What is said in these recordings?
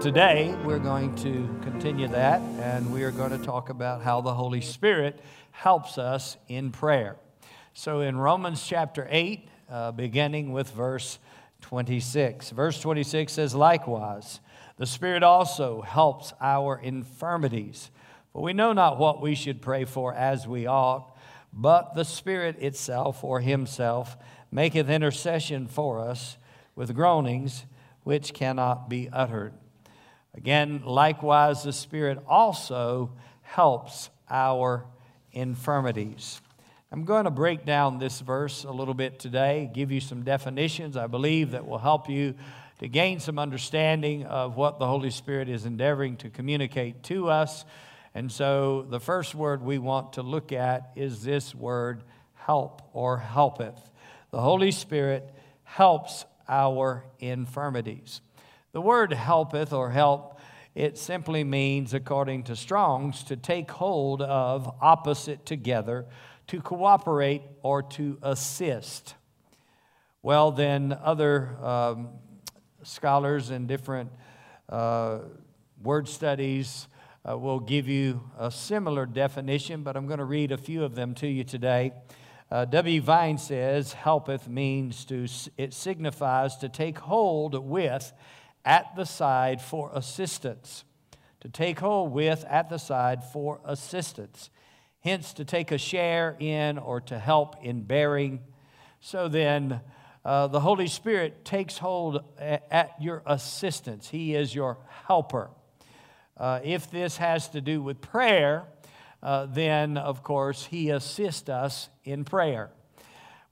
Today, we're going to continue that, and we are going to talk about how the Holy Spirit helps us in prayer. So, in Romans chapter 8, uh, beginning with verse 26, verse 26 says, Likewise, the Spirit also helps our infirmities. For we know not what we should pray for as we ought, but the Spirit itself or Himself maketh intercession for us with groanings which cannot be uttered. Again, likewise, the Spirit also helps our infirmities. I'm going to break down this verse a little bit today, give you some definitions I believe that will help you to gain some understanding of what the Holy Spirit is endeavoring to communicate to us. And so, the first word we want to look at is this word help or helpeth. The Holy Spirit helps our infirmities. The word helpeth or help, it simply means, according to Strong's, to take hold of, opposite together, to cooperate or to assist. Well, then, other um, scholars and different uh, word studies uh, will give you a similar definition, but I'm going to read a few of them to you today. Uh, W. Vine says, helpeth means to, it signifies to take hold with at the side for assistance. To take hold with at the side for assistance. Hence, to take a share in or to help in bearing. So then, uh, the Holy Spirit takes hold at, your assistance. He is your helper. Uh, if this has to do with prayer, uh, then of course He assists us in prayer.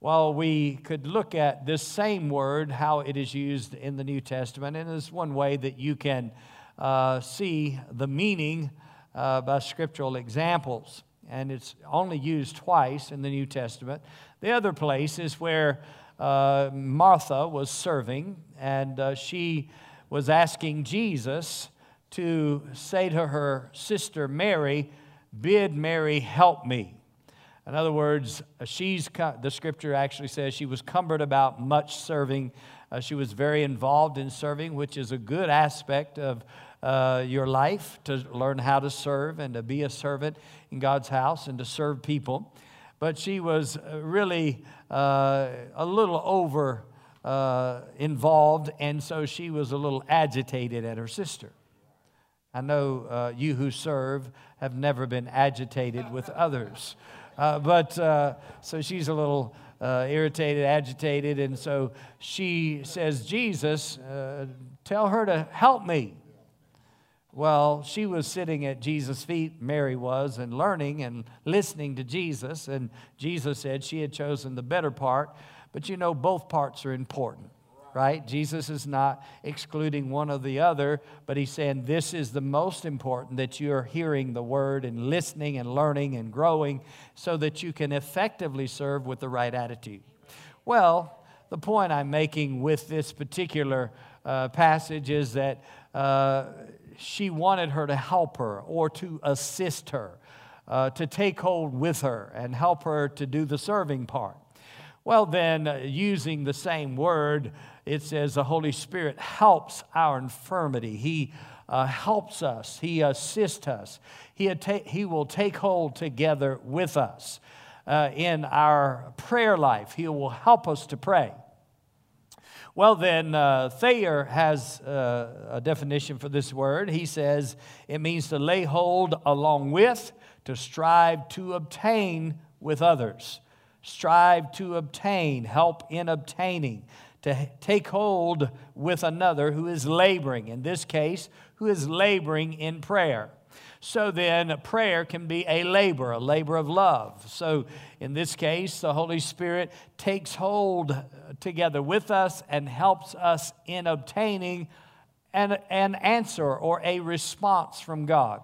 Well, we could look at this same word, how it is used in the New Testament, and it's one way that you can uh, see the meaning uh, by scriptural examples. And it's only used twice in the New Testament. The other place is where uh, Martha was serving, and uh, she was asking Jesus to say to her sister Mary, Bid Mary help me. In other words, uh, she's, the scripture actually says she was cumbered about much serving. Uh, she was very involved in serving, which is a good aspect of uh, your life to learn how to serve and to be a servant in God's house and to serve people. But she was uh, really uh, a little over uh, involved, and so she was a little agitated at her sister. I know you who serve have never been agitated with others. Uh, but uh, so she's a little uh, irritated, agitated, and so she says, Jesus, uh, tell her to help me. Well, she was sitting at Jesus' feet, Mary was, and learning and listening to Jesus. And Jesus said she had chosen the better part. But you know, both parts are important right? Jesus is not excluding one or the other, but he's saying this is the most important that you're hearing the word and listening and learning and growing so that you can effectively serve with the right attitude. Well, the point I'm making with this particular uh, passage is that uh, she wanted her to help her or to assist her, uh, to take hold with her and help her to do the serving part. Well, then, uh, using the same word, it says the Holy Spirit helps our infirmity. He uh, helps us, He assists us, He, he will take hold together with us uh, in our prayer life. He will help us to pray. Well, then, uh, Thayer has uh, a definition for this word. He says it means to lay hold along with, to strive to obtain with others. Strive to obtain, help in obtaining to take hold with another who is laboring, in this case, who is laboring in prayer. So then, prayer can be a labor, a labor of love. So, in this case, the Holy Spirit takes hold together with us and helps us in obtaining an, an answer or a response from God.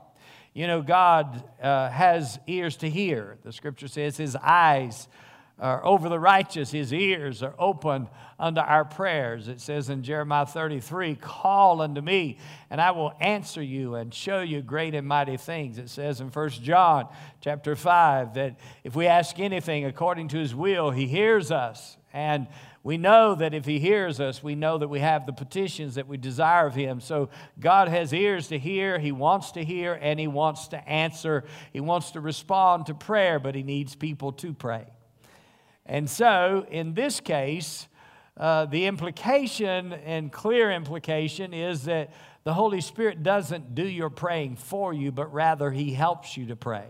You know, God uh, has ears to hear. The scripture says his eyes are over the righteous, his ears are open unto our prayers. It says in Jeremiah 33, Call unto me, and I will answer you and show you great and mighty things. It says in 1 John chapter 5 that if we ask anything according to his will, he hears us. And we know that if He hears us, we know that we have the petitions that we desire of Him. So God has ears to hear, He wants to hear, and He wants to answer. He wants to respond to prayer, but He needs people to pray. And so in this case, uh, the implication and clear implication is that the Holy Spirit doesn't do your praying for you, but rather He helps you to pray.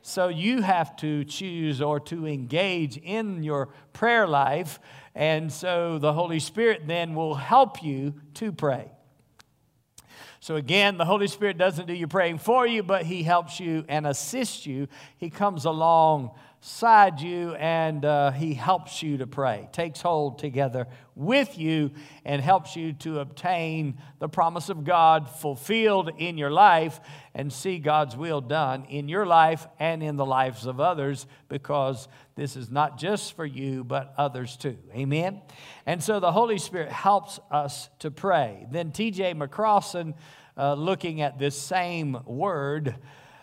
So you have to choose or to engage in your prayer life. And so the Holy Spirit then will help you to pray. So again, the Holy Spirit doesn't do your praying for you, but He helps you and assists you. He comes along side you and uh, he helps you to pray, takes hold together with you and helps you to obtain the promise of God fulfilled in your life and see God's will done in your life and in the lives of others because this is not just for you but others too. Amen? And so the Holy Spirit helps us to pray. Then T.J. McCrossan, uh, looking at this same word,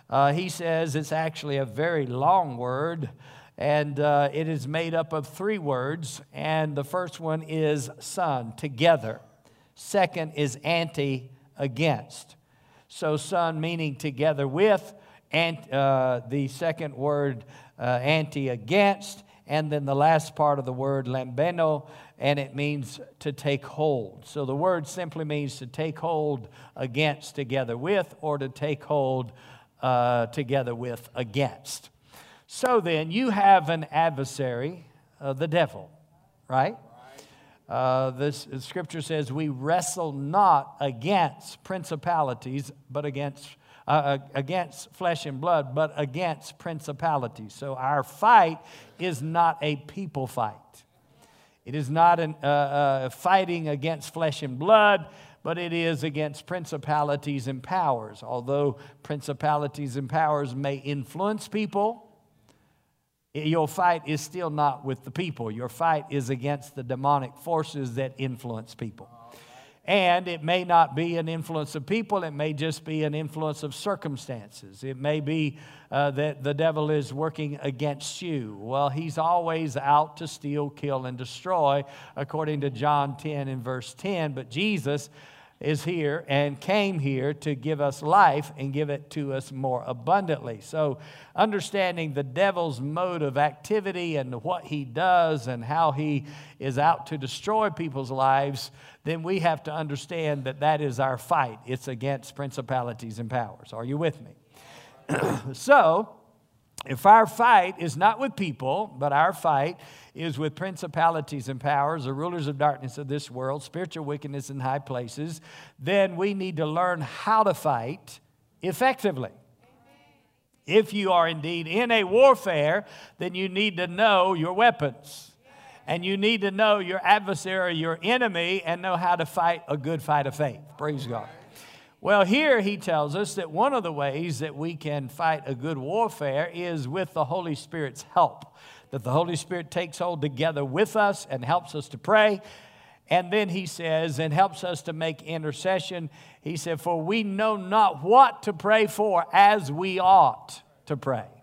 uh, he says it's actually a very long word, and uh, it is made up of three words. And the first one is son, together. Second is anti, against. So, son meaning together with, and uh, the second word, uh, anti, against. And then the last part of the word, lambano, and it means to take hold. So the word simply means to take hold against, together with, or to take hold uh, together with against. So then, you have an adversary, uh, the devil, right? Uh, this scripture says we wrestle not against principalities, but against uh, uh, against flesh and blood, but against principalities. So our fight is not a people fight. It is not a uh, uh, fighting against flesh and blood but it is against principalities and powers. Although principalities and powers may influence people, your fight is still not with the people. Your fight is against the demonic forces that influence people. And it may not be an influence of people, it may just be an influence of circumstances. It may be uh, that the devil is working against you. Well, he's always out to steal, kill, and destroy, according to John 10 and verse 10. But Jesus is here and came here to give us life and give it to us more abundantly. So, understanding the devil's mode of activity and what he does and how he is out to destroy people's lives, then we have to understand that that is our fight. It's against principalities and powers. Are you with me? so, if our fight is not with people, but our fight is with principalities and powers, the rulers of darkness of this world, spiritual wickedness in high places, then we need to learn how to fight effectively. If you are indeed in a warfare, then you need to know your weapons. And you need to know your adversary, your enemy, and know how to fight a good fight of faith. Praise God. Well, here he tells us that one of the ways that we can fight a good warfare is with the Holy Spirit's help. That the Holy Spirit takes hold together with us and helps us to pray. And then he says, and helps us to make intercession. He said, For we know not what to pray for as we ought to pray.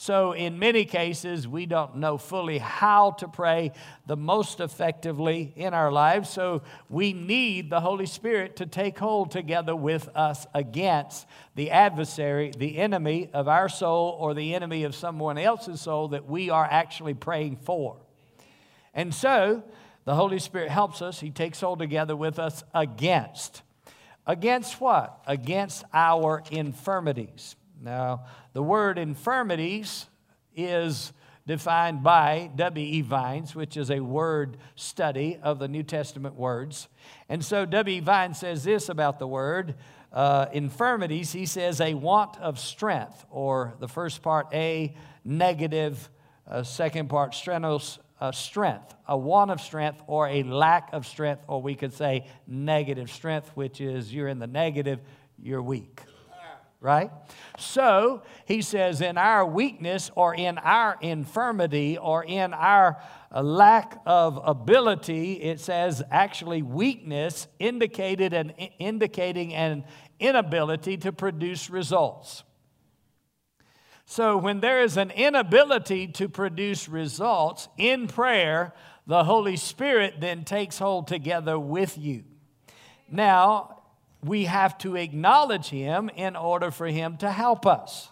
So, in many cases, we don't know fully how to pray the most effectively in our lives. So, we need the Holy Spirit to take hold together with us against the adversary, the enemy of our soul, or the enemy of someone else's soul that we are actually praying for. And so, the Holy Spirit helps us. He takes hold together with us against. Against what? Against our infirmities. Now, the word infirmities is defined by W.E. Vines, which is a word study of the New Testament words. And so W.E. Vines says this about the word uh, infirmities. He says a want of strength, or the first part, a negative, uh, second part, sthenos, uh, strength, a want of strength, or a lack of strength, or we could say negative strength, which is you're in the negative, you're weak right? So he says, in our weakness or in our infirmity or in our uh, lack of ability, it says actually weakness indicated and indicating an inability to produce results. So, when there is an inability to produce results in prayer, the Holy Spirit then takes hold together with you. Now, we have to acknowledge Him in order for Him to help us.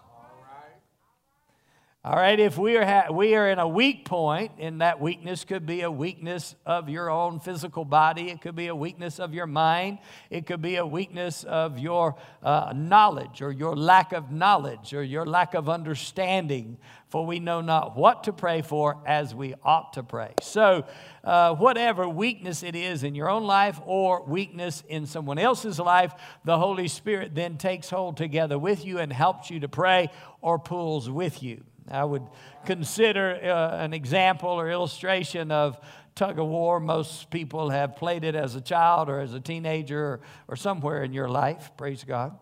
All right, if we are, ha- we are in a weak point, and that weakness could be a weakness of your own physical body, it could be a weakness of your mind, it could be a weakness of your uh, knowledge or your lack of knowledge or your lack of understanding, for we know not what to pray for as we ought to pray. So, uh, whatever weakness it is in your own life or weakness in someone else's life, the Holy Spirit then takes hold together with you and helps you to pray or pulls with you. I would consider uh, an example or illustration of tug of war. Most people have played it as a child or as a teenager or, or somewhere in your life, praise God.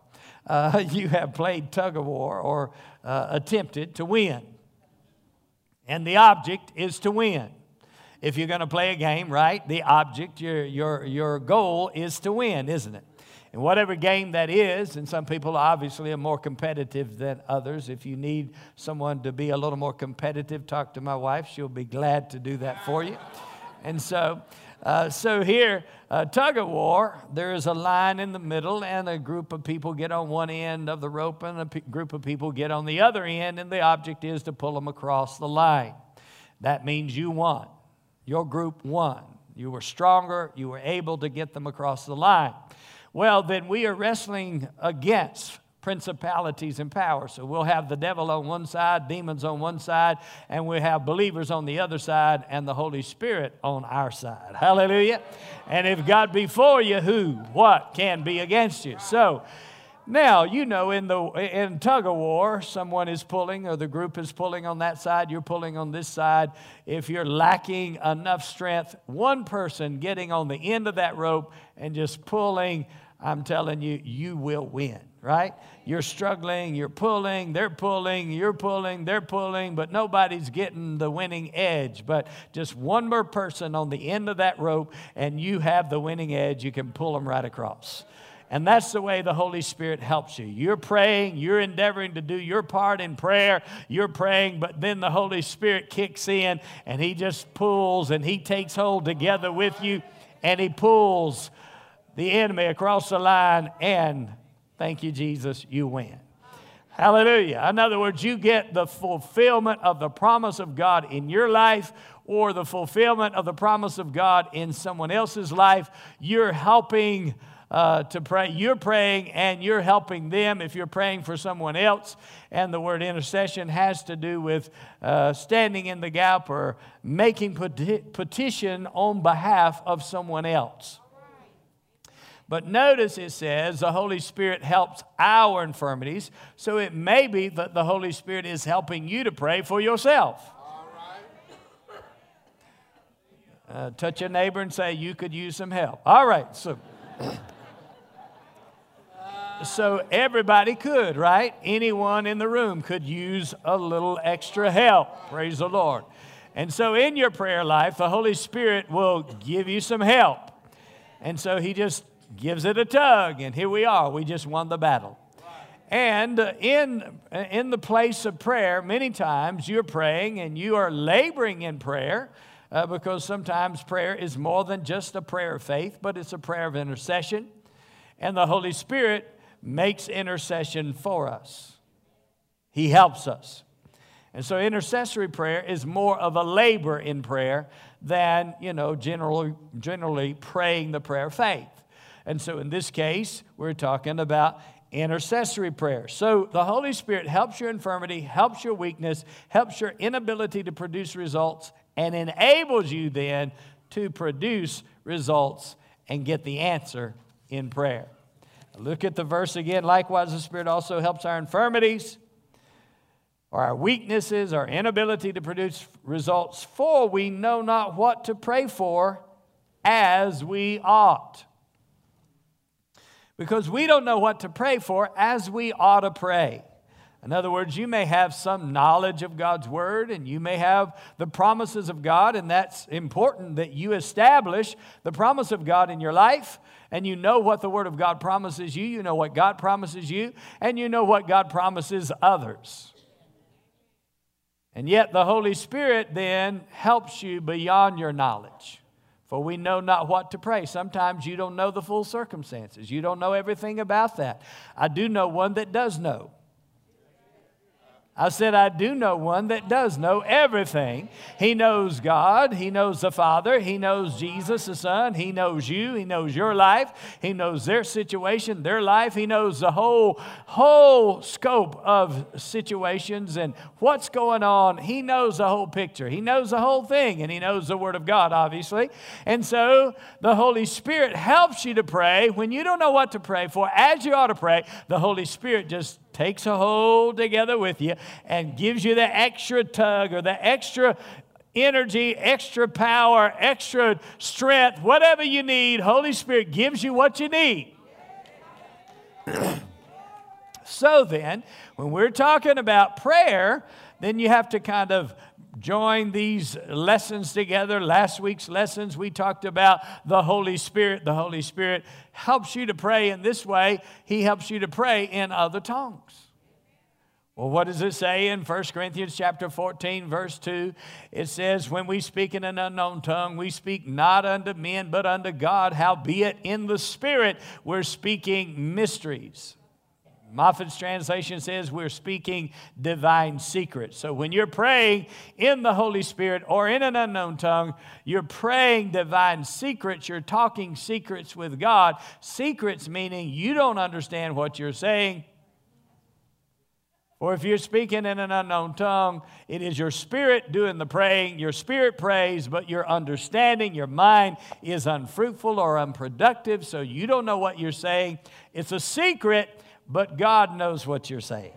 Uh, you have played tug of war or uh, attempted to win. And the object is to win. If you're going to play a game, right, the object, your, your, your goal is to win, isn't it? Whatever game that is, and some people obviously are more competitive than others. If you need someone to be a little more competitive, talk to my wife. She'll be glad to do that for you. And so, uh, so here, uh, tug of war, there is a line in the middle, and a group of people get on one end of the rope, and a p- group of people get on the other end, and the object is to pull them across the line. That means you won. Your group won. You were stronger, you were able to get them across the line. Well, then we are wrestling against principalities and powers. So we'll have the devil on one side, demons on one side, and we have believers on the other side, and the Holy Spirit on our side. Hallelujah. And if God be for you, who, what can be against you? So now, you know, in the in tug of war, someone is pulling or the group is pulling on that side, you're pulling on this side. If you're lacking enough strength, one person getting on the end of that rope and just pulling I'm telling you, you will win, right? You're struggling, you're pulling, they're pulling, you're pulling, they're pulling, but nobody's getting the winning edge. But just one more person on the end of that rope, and you have the winning edge. You can pull them right across. And that's the way the Holy Spirit helps you. You're praying, you're endeavoring to do your part in prayer, you're praying, but then the Holy Spirit kicks in and He just pulls and He takes hold together with you and He pulls the enemy across the line, and thank you, Jesus, you win. Hallelujah. In other words, you get the fulfillment of the promise of God in your life or the fulfillment of the promise of God in someone else's life. You're helping uh, to pray. You're praying and you're helping them if you're praying for someone else. And the word intercession has to do with uh, standing in the gap or making peti- petition on behalf of someone else. But notice it says the Holy Spirit helps our infirmities. So it may be that the Holy Spirit is helping you to pray for yourself. Uh, touch your neighbor and say, You could use some help. All right, so. so everybody could, right? Anyone in the room could use a little extra help. Praise the Lord. And so in your prayer life, the Holy Spirit will give you some help. And so he just gives it a tug, and here we are. We just won the battle. And in, in the place of prayer, many times you're praying and you are laboring in prayer uh, because sometimes prayer is more than just a prayer of faith, but it's a prayer of intercession. And the Holy Spirit makes intercession for us, He helps us. And so intercessory prayer is more of a labor in prayer than, you know, generally, generally praying the prayer of faith. And so in this case, we're talking about intercessory prayer. So the Holy Spirit helps your infirmity, helps your weakness, helps your inability to produce results, and enables you then to produce results and get the answer in prayer. Look at the verse again. Likewise, the Spirit also helps our infirmities, or our weaknesses, our inability to produce results, for we know not what to pray for as we ought because we don't know what to pray for as we ought to pray. In other words, you may have some knowledge of God's word and you may have the promises of God, and that's important that you establish the promise of God in your life and you know what the word of God promises you, you know what God promises you, and you know what God promises others. And yet the Holy Spirit then helps you beyond your knowledge. For we know not what to pray. Sometimes you don't know the full circumstances. You don't know everything about that. I do know one that does know. I said, I do know one that does know everything. He knows God. He knows the Father. He knows Jesus, the Son. He knows you. He knows your life. He knows their situation, their life. He knows the whole, whole scope of situations and what's going on. He knows the whole picture. He knows the whole thing, and He knows the Word of God, obviously. And so the Holy Spirit helps you to pray when you don't know what to pray for. As you ought to pray, the Holy Spirit just takes a hold together with you and gives you the extra tug or the extra energy, extra power, extra strength, whatever you need, Holy Spirit gives you what you need. so then, when we're talking about prayer, then you have to kind of join these lessons together. Last week's lessons, we talked about the Holy Spirit. The Holy Spirit helps you to pray in this way, He helps you to pray in other tongues. Well, what does it say in 1 Corinthians chapter 14, verse 2? It says, When we speak in an unknown tongue, we speak not unto men, but unto God. Howbeit in the Spirit we're speaking mysteries. Moffatt's translation says we're speaking divine secrets. So when you're praying in the Holy Spirit or in an unknown tongue, you're praying divine secrets. You're talking secrets with God. Secrets meaning you don't understand what you're saying. Or if you're speaking in an unknown tongue, it is your spirit doing the praying. Your spirit prays, but your understanding, your mind is unfruitful or unproductive, so you don't know what you're saying. It's a secret but God knows what you're saying.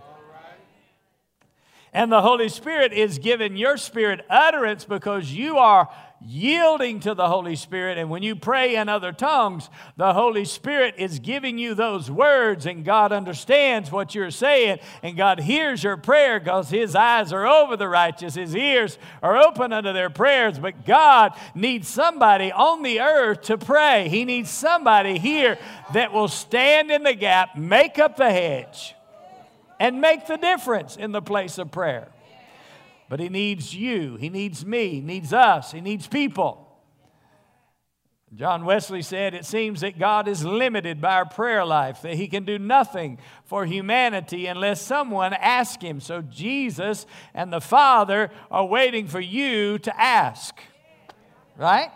And the Holy Spirit is giving your spirit utterance because you are yielding to the Holy Spirit. And when you pray in other tongues, the Holy Spirit is giving you those words, and God understands what you're saying. And God hears your prayer because His eyes are over the righteous, His ears are open unto their prayers. But God needs somebody on the earth to pray. He needs somebody here that will stand in the gap, make up the hedge and make the difference in the place of prayer. But He needs you, He needs me, He needs us, He needs people. John Wesley said, It seems that God is limited by our prayer life, that He can do nothing for humanity unless someone asks Him. So Jesus and the Father are waiting for you to ask. Right?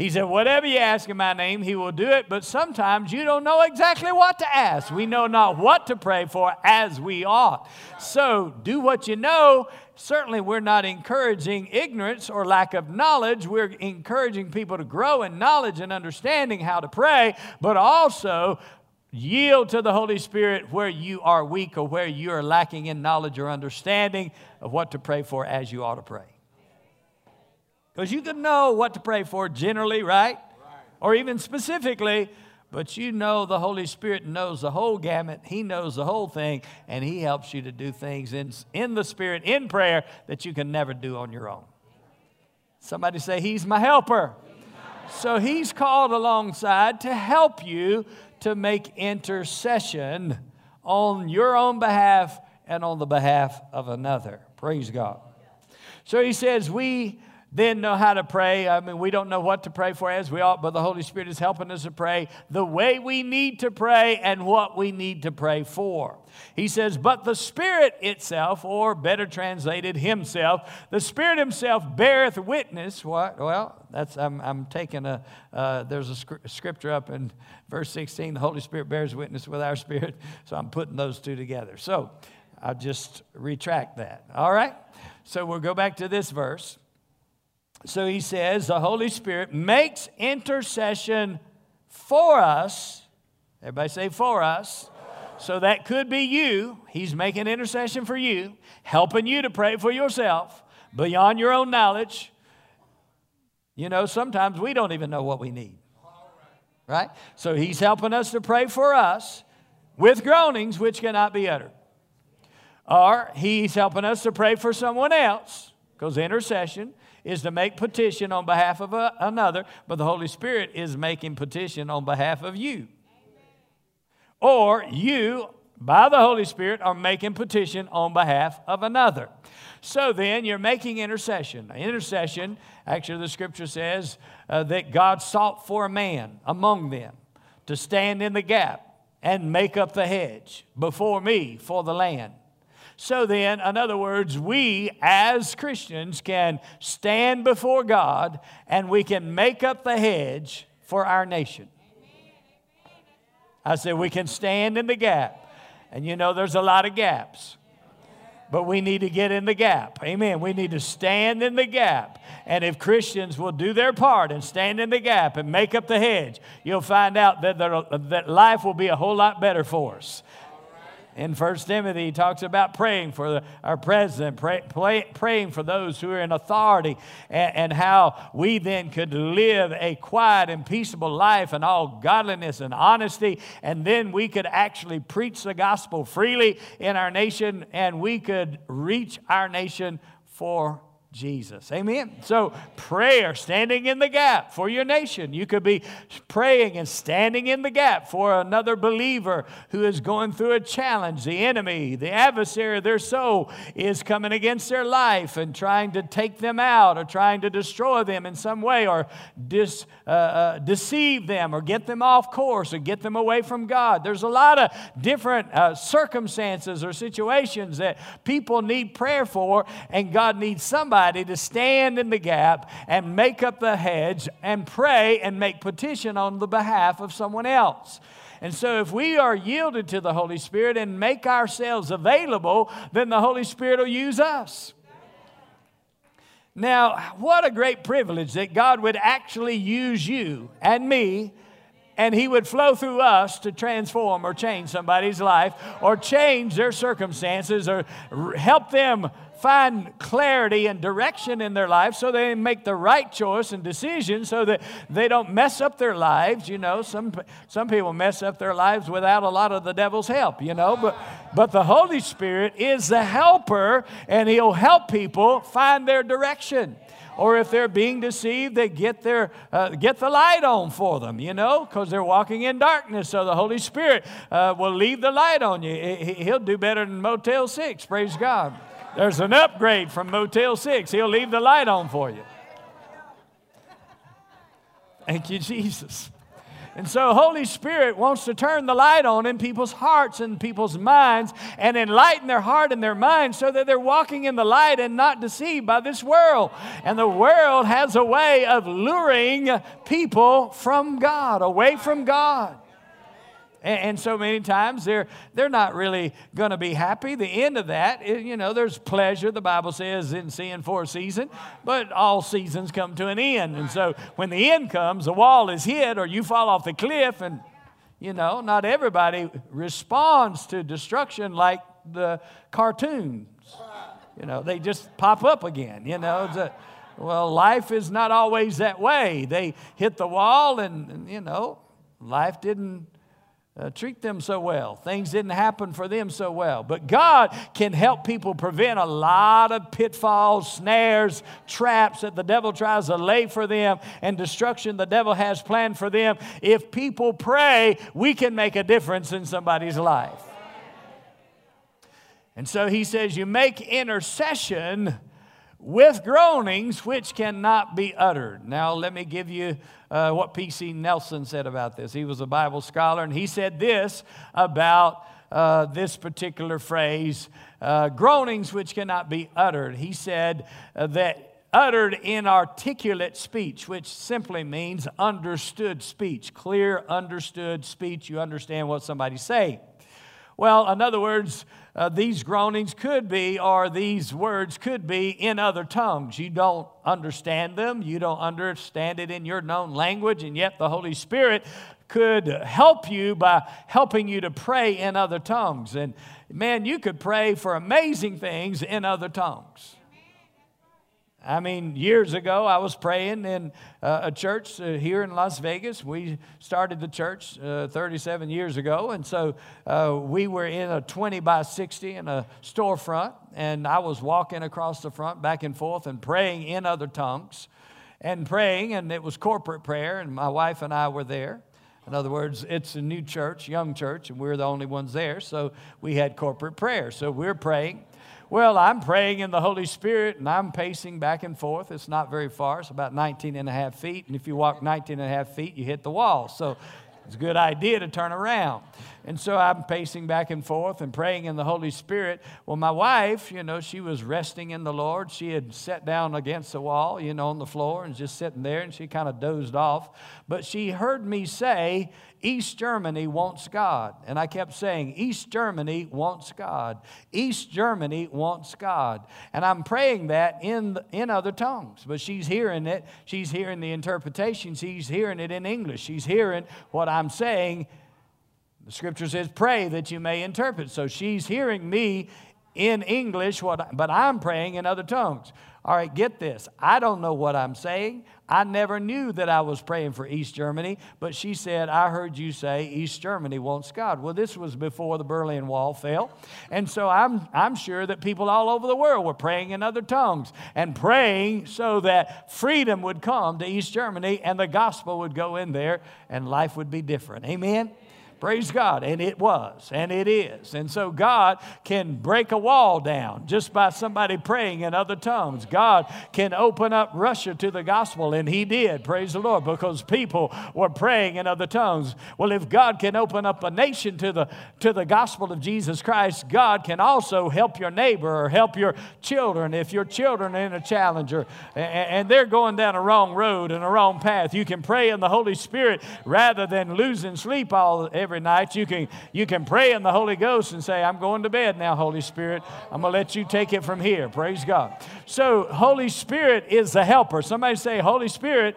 He said, Whatever you ask in my name, he will do it. But sometimes you don't know exactly what to ask. We know not what to pray for as we ought. So do what you know. Certainly, we're not encouraging ignorance or lack of knowledge. We're encouraging people to grow in knowledge and understanding how to pray, but also yield to the Holy Spirit where you are weak or where you are lacking in knowledge or understanding of what to pray for as you ought to pray. Because you can know what to pray for generally, right? right? Or even specifically, but you know the Holy Spirit knows the whole gamut. He knows the whole thing, and He helps you to do things in, in the Spirit, in prayer, that you can never do on your own. Somebody say, He's my helper. So He's called alongside to help you to make intercession on your own behalf and on the behalf of another. Praise God. So He says, We then know how to pray. I mean, we don't know what to pray for as we ought, but the Holy Spirit is helping us to pray the way we need to pray and what we need to pray for. He says, but the Spirit itself, or better translated, Himself, the Spirit Himself beareth witness. What? Well, that's I'm, I'm taking a. Uh, there's a scripture up in verse 16. The Holy Spirit bears witness with our spirit, so I'm putting those two together. So I'll just retract that. All right. So we'll go back to this verse. So he says, the Holy Spirit makes intercession for us. Everybody say, for us. So that could be you. He's making intercession for you, helping you to pray for yourself beyond your own knowledge. You know, sometimes we don't even know what we need. Right? So he's helping us to pray for us with groanings which cannot be uttered. Or he's helping us to pray for someone else, because intercession is to make petition on behalf of a, another, but the Holy Spirit is making petition on behalf of you. Or you by the Holy Spirit are making petition on behalf of another. So then, you're making intercession. Intercession, actually, the scripture says uh, that God sought for a man among them to stand in the gap and make up the hedge before me for the land. So then, in other words, we as Christians can stand before God and we can make up the hedge for our nation. I said, we can stand in the gap. And you know, there's a lot of gaps. But we need to get in the gap. Amen. We need to stand in the gap. And if Christians will do their part and stand in the gap and make up the hedge, you'll find out that, that life will be a whole lot better for us in First Timothy, he talks about praying for the, our president, pray, pray, praying for those who are in authority, and, and, how we then could live a quiet and peaceable life in all godliness and honesty, and then we could actually preach the gospel freely in our nation, and we could reach our nation for Jesus. Amen. So, prayer, standing in the gap for your nation. You could be praying and standing in the gap for another believer who is going through a challenge. The enemy, the adversary of their soul, is coming against their life and trying to take them out or trying to destroy them in some way or dis, uh, uh, deceive them or get them off course or get them away from God. There's a lot of different uh, circumstances or situations that people need prayer for, and God needs somebody to stand in the gap and make up the hedge and pray and make petition on the behalf of someone else. And so, if we are yielded to the Holy Spirit and make ourselves available, then the Holy Spirit will use us. Now, what a great privilege that God would actually use you and me and he would flow through us to transform or change somebody's life or change their circumstances or help them find clarity and direction in their life so they make the right choice and decision so that they don't mess up their lives. You know, some, some people mess up their lives without a lot of the devil's help, you know, but, but the Holy Spirit is the helper and he'll help people find their direction or if they're being deceived, they get, their, uh, get the light on for them, you know, because they're walking in darkness. So the Holy Spirit uh, will leave the light on you. He'll do better than Motel 6, praise God. There's an upgrade from Motel 6. He'll leave the light on for you. Thank you, Jesus. And so, Holy Spirit wants to turn the light on in people's hearts and people's minds and enlighten their heart and their mind so that they're walking in the light and not deceived by this world. And the world has a way of luring people from God, away from God. And, so many times they're, they're not really going to be happy. The end of that, you know, there's pleasure, the Bible says, in seeing for a season, but all seasons come to an end. And so when the end comes, the wall is hit or you fall off the cliff, and, you know, not everybody responds to destruction like the cartoons. You know, they just pop up again, you know. A, well, life is not always that way. They hit the wall, and, and you know, life didn't uh, treat them so well. Things didn't happen for them so well. But God can help people prevent a lot of pitfalls, snares, traps that the devil tries to lay for them, and destruction the devil has planned for them. If people pray, we can make a difference in somebody's life. And so he says, You make intercession with groanings which cannot be uttered. Now, let me give you uh, what P.C. Nelson said about this. He was a Bible scholar, and he said this about uh, this particular phrase uh, groanings which cannot be uttered. He said uh, that uttered inarticulate speech, which simply means understood speech, clear, understood speech. You understand what somebody's saying. Well, in other words, uh, these groanings could be, or these words could be in other tongues. You don't understand them, you don't understand it in your known language, and yet the Holy Spirit could help you by helping you to pray in other tongues. And man, you could pray for amazing things in other tongues. I mean, years ago, I was praying in uh, a church uh, here in Las Vegas. We started the church uh, 37 years ago, and so uh, we were in a 20 by 60 in a storefront, and I was walking across the front back and forth and praying in other tongues and praying, and it was corporate prayer, and my wife and I were there. In other words, it's a new church, young church, and we're the only ones there, so we had corporate prayer. So we're praying. Well, I'm praying in the Holy Spirit and I'm pacing back and forth. It's not very far, it's about 19 and a half feet. And if you walk 19 and a half feet, you hit the wall. So it's a good idea to turn around. And so I'm pacing back and forth and praying in the Holy Spirit. Well, my wife, you know, she was resting in the Lord. She had sat down against the wall, you know, on the floor and just sitting there and she kind of dozed off. But she heard me say, East Germany wants God. And I kept saying, East Germany wants God. East Germany wants God. And I'm praying that in, in other tongues. But she's hearing it. She's hearing the interpretation. She's hearing it in English. She's hearing what I'm saying the scripture says, pray that you may interpret. So she's hearing me in English, what, but I'm praying in other tongues. All right, get this. I don't know what I'm saying. I never knew that I was praying for East Germany, but she said, I heard you say East Germany wants God. Well, this was before the Berlin Wall fell. And so I'm, I'm sure that people all over the world were praying in other tongues and praying so that freedom would come to East Germany and the gospel would go in there and life would be different. Amen? Praise God. And it was, and it is. And so God can break a wall down just by somebody praying in other tongues. God can open up Russia to the gospel, and He did. Praise the Lord, because people were praying in other tongues. Well, if God can open up a nation to the, to the gospel of Jesus Christ, God can also help your neighbor or help your children. If your children are in a challenger and they're going down a wrong road and a wrong path, you can pray in the Holy Spirit rather than losing sleep all every every night. You can, you can pray in the Holy Ghost and say, I'm going to bed now, Holy Spirit. I'm going to let you take it from here. Praise God. So, Holy Spirit is the helper. Somebody say, Holy Spirit,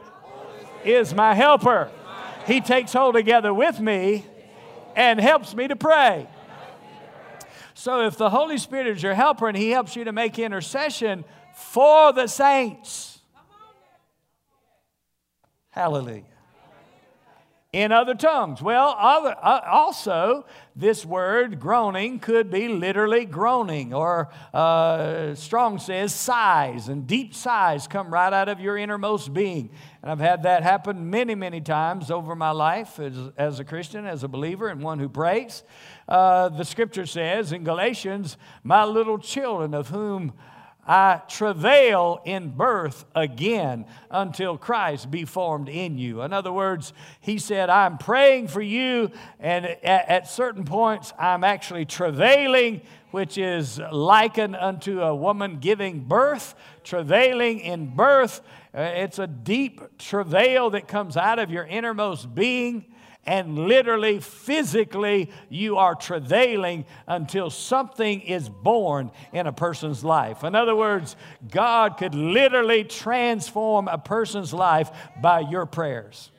is my helper. He takes hold together with me and helps me to pray. So, if the Holy Spirit is your helper and He helps you to make intercession for the saints, hallelujah in other tongues. Well, other, uh, also, this word groaning could be literally groaning, or uh, Strong says sighs, and deep sighs come right out of your innermost being. And I've had that happen many, many times over my life as, as a Christian, as a believer, and one who prays. Uh, the scripture says in Galatians, My little children, of whom I travail in birth again until Christ be formed in you. In other words, he said, I'm praying for you, and at, at, certain points, I'm actually travailing, which is likened unto a woman giving birth, travailing in birth. Uh, it's a deep travail that comes out of your innermost being and literally, physically, you are travailing until something is born in a person's life. In other words, God could literally transform a person's life by your prayers.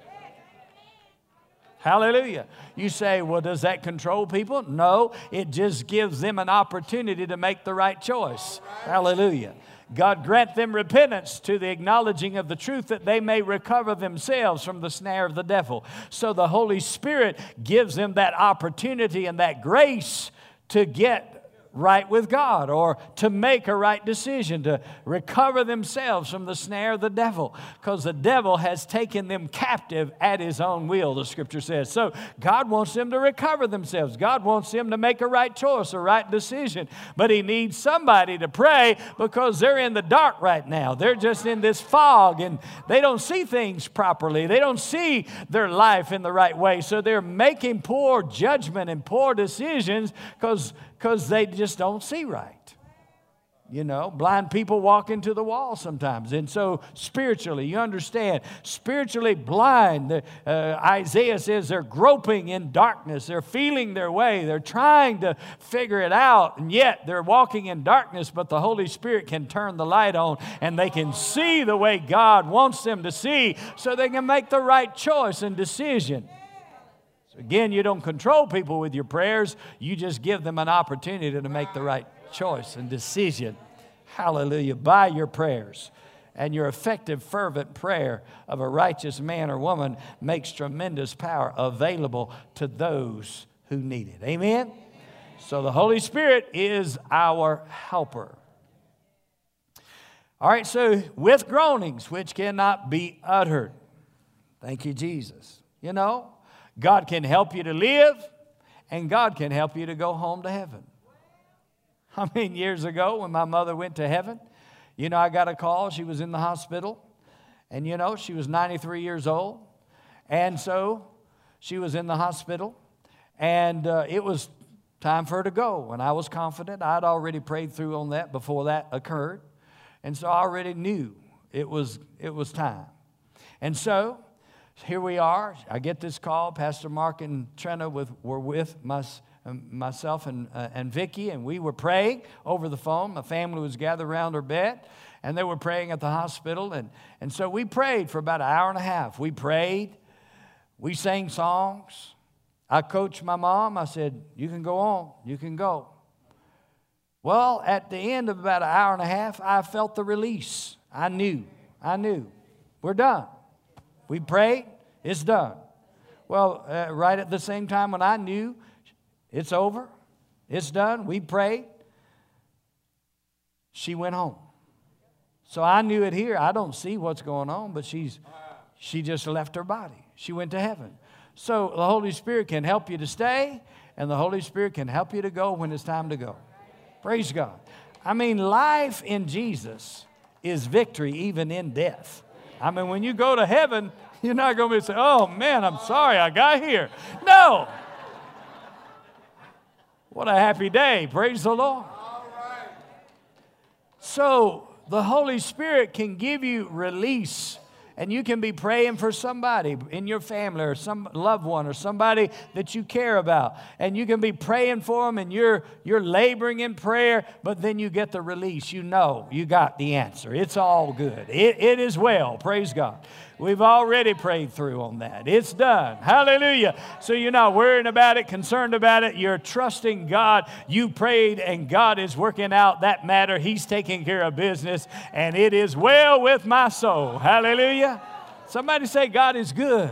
Hallelujah. You say, well, does that control people? No, it just gives them an opportunity to make the right choice. Hallelujah. God grant them repentance to the acknowledging of the truth that they may recover themselves from the snare of the devil. So the Holy Spirit gives them that opportunity and that grace to get right with God or to make a right decision, to recover themselves from the snare of the devil, because the devil has taken them captive at his own will, the scripture says. So God wants them to recover themselves. God wants them to make a right choice, a right decision. But he needs somebody to pray because they're in the dark right now. They're just in this fog and they don't see things properly. They don't see their life in the right way. So they're making poor judgment and poor decisions because because they just don't see right. You know, blind people walk into the wall sometimes. And so, spiritually, you understand, spiritually blind, uh, Isaiah says they're groping in darkness. They're feeling their way. They're trying to figure it out. And yet, they're walking in darkness, but the Holy Spirit can turn the light on and they can see the way God wants them to see so they can make the right choice and decision. Again, you don't control people with your prayers, you just give them an opportunity to make the right choice and decision. Hallelujah. By your prayers. And your effective, fervent prayer of a righteous man or woman makes tremendous power available to those who need it. Amen? So the Holy Spirit is our helper. All right, so with groanings which cannot be uttered. Thank you, Jesus. You know, God can help you to live, and God can help you to go home to heaven. I mean, years ago when my mother went to heaven, you know, I got a call. She was in the hospital, and you know, she was 93 years old. And so she was in the hospital, and uh, it was time for her to go. And I was confident. I'd already prayed through on that before that occurred. And so I already knew it was, it was time. And so here we are. I get this call. Pastor Mark and Trina with, were with my, myself and, uh, and Vicki, and we were praying over the phone. My family was gathered around her bed, and they were praying at the hospital. And, and so we prayed for about an hour and a half. We prayed, we sang songs. I coached my mom. I said, You can go on, you can go. Well, at the end of about an hour and a half, I felt the release. I knew, I knew. We're done. We prayed, it's done. Well, uh, right at the same time when I knew it's over, it's done, we prayed, she went home. So I knew it here. I don't see what's going on, but she's she just left her body. She went to heaven. So the Holy Spirit can help you to stay, and the Holy Spirit can help you to go when it's time to go. Praise God. I mean, life in Jesus is victory even in death. I mean, when you go to heaven, you're not going to be saying, oh man, I'm sorry I got here. No. What a happy day. Praise the Lord. So the Holy Spirit can give you release and you can be praying for somebody in your family or some loved one or somebody that you care about. And you can be praying for them and you're you're laboring in prayer but then you get the release. You know you got the answer. It's all good. It, it is well. Praise god We've already prayed through on that. It's done. Hallelujah. So you're not worrying about it, concerned about it. You're trusting God. You prayed, and God is working out that matter. He's taking care of business, and it is well with my soul. Hallelujah. Somebody say, God is good.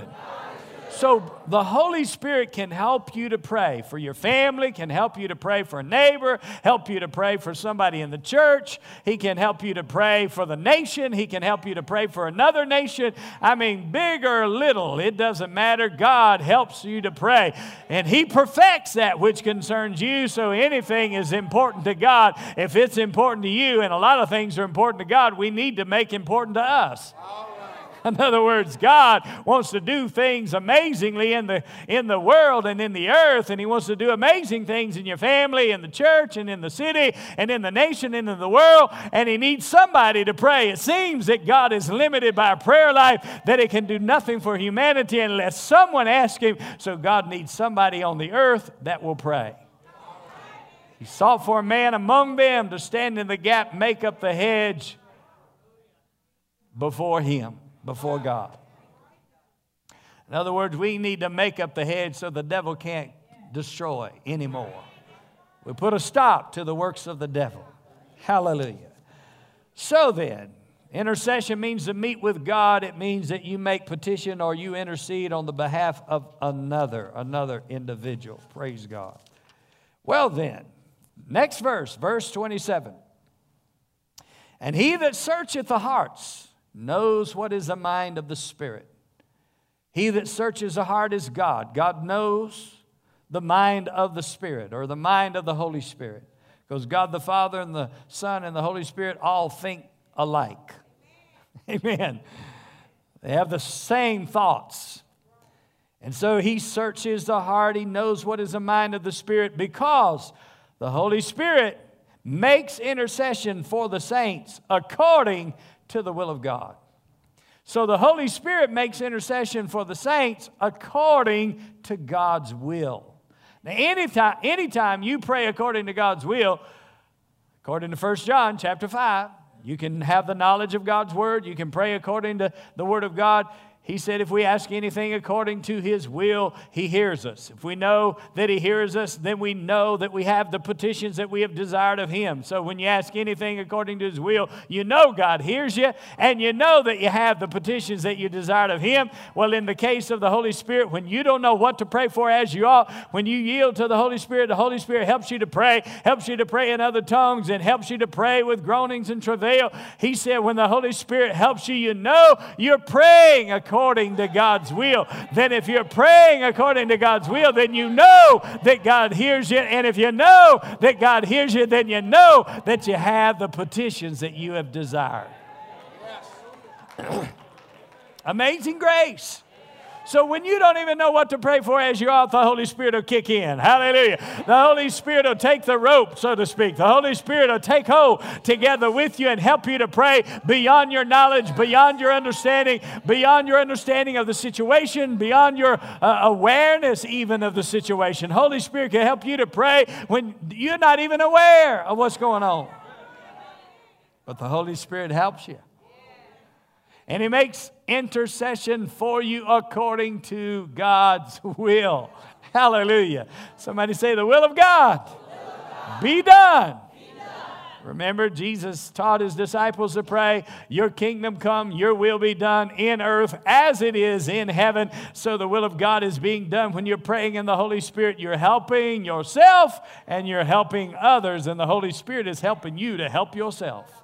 So the Holy Spirit can help you to pray for your family, can help you to pray for a neighbor, help you to pray for somebody in the church. He can help you to pray for the nation. He can help you to pray for another nation. I mean, big or little, it doesn't matter. God helps you to pray. And He perfects that which concerns you. So anything is important to God. If it's important to you, and a lot of things are important to God, we need to make important to us. In other words, God wants to do things amazingly in the, in the world and in the earth, and He wants to do amazing things in your family, in the church, and in the city, and in the nation, and in the world, and He needs somebody to pray. It seems that God is limited by a prayer life, that He can do nothing for humanity unless someone asks Him. So God needs somebody on the earth that will pray. He sought for a man among them to stand in the gap, make up the hedge before him before God. In other words, we need to make up the hedge so the devil can't destroy anymore. We put a stop to the works of the devil. Hallelujah. So then, intercession means to meet with God. It means that you make petition or you intercede on the behalf of another, another individual. Praise God. Well, then, next verse, verse 27. And he that searcheth the hearts, knows what is the mind of the Spirit. He that searches the heart is God. God knows the mind of the Spirit or the mind of the Holy Spirit. Because God the Father and the Son and the Holy Spirit all think alike. Amen. They have the same thoughts. And so he searches the heart. He knows what is the mind of the Spirit because the Holy Spirit makes intercession for the saints according to the will of God. So the Holy Spirit makes intercession for the saints according to God's will. Now, anytime, anytime you pray according to God's will, according to 1 John chapter 5, you can have the knowledge of God's word. You can pray according to the word of God. He said, if we ask anything according to His will, He hears us. If we know that He hears us, then we know that we have the petitions that we have desired of Him. So when you ask anything according to His will, you know God hears you, and you know that you have the petitions that you desired of Him. Well, in the case of the Holy Spirit, when you don't know what to pray for as you ought, when you yield to the Holy Spirit, the Holy Spirit helps you to pray, helps you to pray in other tongues, and helps you to pray with groanings and travail. He said, when the Holy Spirit helps you, you know you're praying according according to God's will, then if you're praying according to God's will, then you know that God hears you. And if you know that God hears you, then you know that you have the petitions that you have desired. Amazing grace. So when you don't even know what to pray for as you're ought, the Holy Spirit will kick in. Hallelujah. The Holy Spirit will take the rope, so to speak. The Holy Spirit will take hold together with you and help you to pray beyond your knowledge, beyond your understanding, beyond your understanding of the situation, beyond your uh, awareness even of the situation. Holy Spirit can help you to pray when you're not even aware of what's going on. But the Holy Spirit helps you and He makes intercession for you according to God's will. Hallelujah. Somebody say, The will of God, will of God. Be, done. be done. Remember, Jesus taught his disciples to pray, Your kingdom come, your will be done in earth as it is in heaven. So the will of God is being done. When you're praying in the Holy Spirit, you're helping yourself and you're helping others, and the Holy Spirit is helping you to help yourself.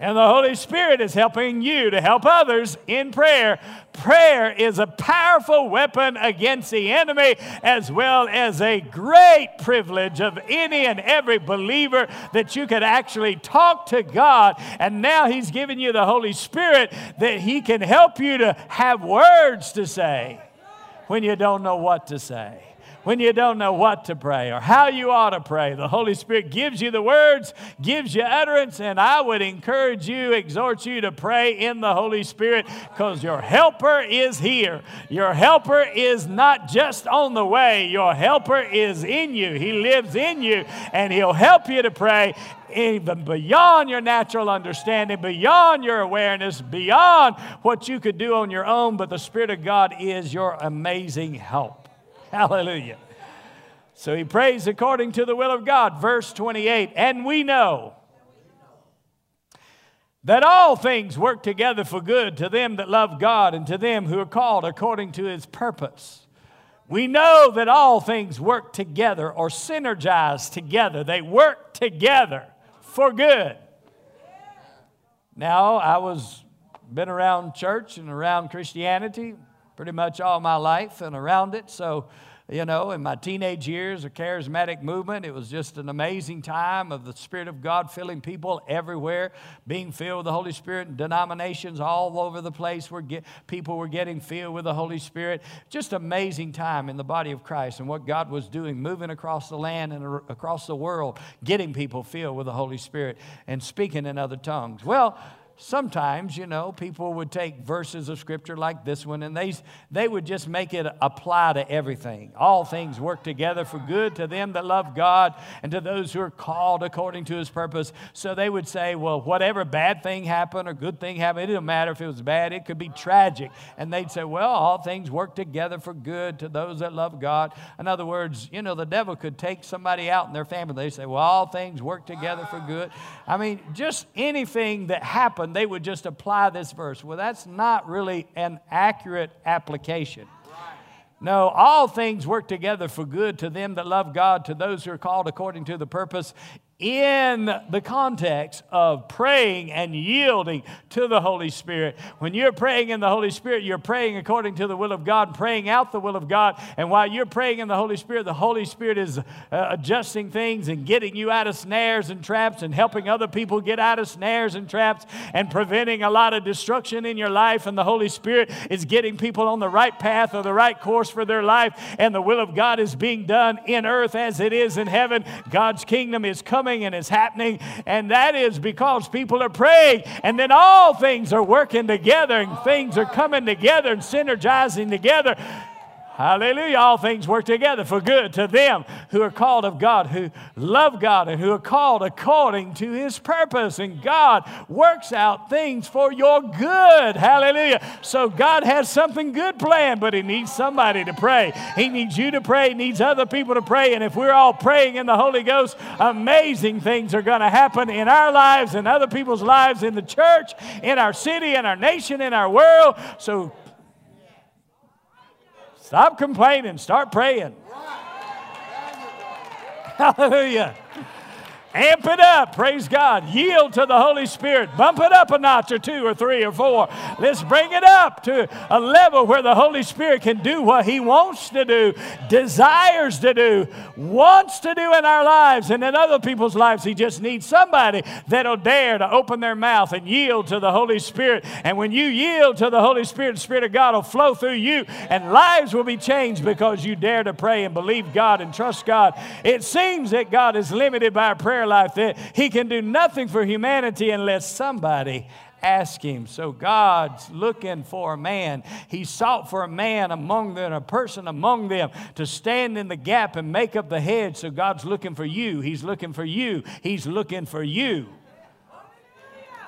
And the Holy Spirit is helping you to help others in prayer. Prayer is a powerful weapon against the enemy, as well as a great privilege of any and every believer that you could actually talk to God. And now He's given you the Holy Spirit that He can help you to have words to say when you don't know what to say when you don't know what to pray or how you ought to pray. The Holy Spirit gives you the words, gives you utterance, and I would encourage you, exhort you to pray in the Holy Spirit because your helper is here. Your helper is not just on the way, your helper is in you. He lives in you, and He'll help you to pray even beyond your natural understanding, beyond your awareness, beyond what you could do on your own. But the Spirit of God is your amazing help. Hallelujah. So he prays according to the will of God. Verse 28 And we know that all things work together for good to them that love God and to them who are called according to his purpose. We know that all things work together or synergize together, they work together for good. Now, I was been around church and around Christianity pretty much all my life and around it. So, you know, in my teenage years, a charismatic movement, it was just an amazing time of the Spirit of God filling people everywhere, being filled with the Holy Spirit. Denominations all over the place where get, people were getting filled with the Holy Spirit. Just amazing time in the body of Christ and what God was doing, moving across the land and across the world, getting people filled with the Holy Spirit and speaking in other tongues. Well, sometimes, you know, people would take verses of scripture like this one and they, they would just make it apply to everything. All things work together for good to them that love God and to those who are called according to his purpose. So they would say, well, whatever bad thing happened or good thing happened, it didn't matter if it was bad, it could be tragic. And they'd say, well, all things work together for good to those that love God. In other words, you know, the devil could take somebody out in their family. They say, well, all things work together for good. I mean, just anything that happened and they would just apply this verse. Well, that's not really an accurate application. No, all things work together for good to them that love God, to those who are called according to the purpose in the context of praying and yielding to the Holy Spirit. When you're praying in the Holy Spirit, you're praying according to the will of God, praying out the will of God. And while you're praying in the Holy Spirit, the Holy Spirit is uh, adjusting things and getting you out of snares and traps and helping other people get out of snares and traps and preventing a lot of destruction in your life. And the Holy Spirit is getting people on the right path or the right course for their life. And the will of God is being done in earth as it is in heaven. God's kingdom is coming coming and it's happening. And that is because people are praying. And then all things are working together and things are coming together and synergizing together Hallelujah. All things work together for good to them who are called of God, who love God, and who are called according to his purpose. And God works out things for your good. Hallelujah. So God has something good planned, but he needs somebody to pray. He needs you to pray, he needs other people to pray. And if we're all praying in the Holy Ghost, amazing things are going to happen in our lives and other people's lives in the church, in our city, in our nation, in our world. So Stop complaining, start praying. Hallelujah. Amp it up. Praise God. Yield to the Holy Spirit. Bump it up a notch or two or three or four. Let's bring it up to a level where the Holy Spirit can do what He wants to do, desires to do, wants to do in our lives and in other people's lives. He just needs somebody that'll dare to open their mouth and yield to the Holy Spirit. And when you yield to the Holy Spirit, the Spirit of God will flow through you and lives will be changed because you dare to pray and believe God and trust God. It seems that God is limited by our prayer life, that He can do nothing for humanity unless somebody ask him. So God's looking for a man. He sought for a man among them, a person among them to stand in the gap and make up the hedge. So God's looking for you. He's looking for you. He's looking for you.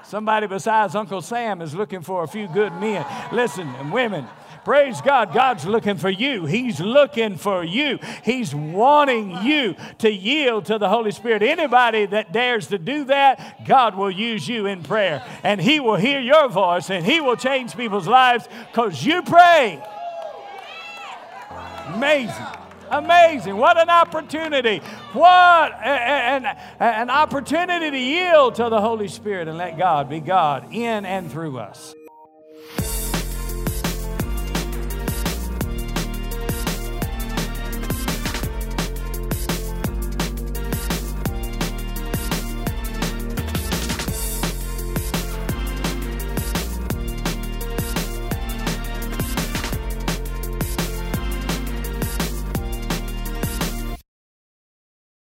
Somebody besides Uncle Sam is looking for a few good men. Listen, and women, Praise God. God's looking for you. He's looking for you. He's wanting you to yield to the Holy Spirit. Anybody that dares to do that, God will use you in prayer. And He will hear your voice and He will change people's lives because you pray. Amazing. Amazing. What an opportunity. What an, an opportunity to yield to the Holy Spirit and let God be God in and through us.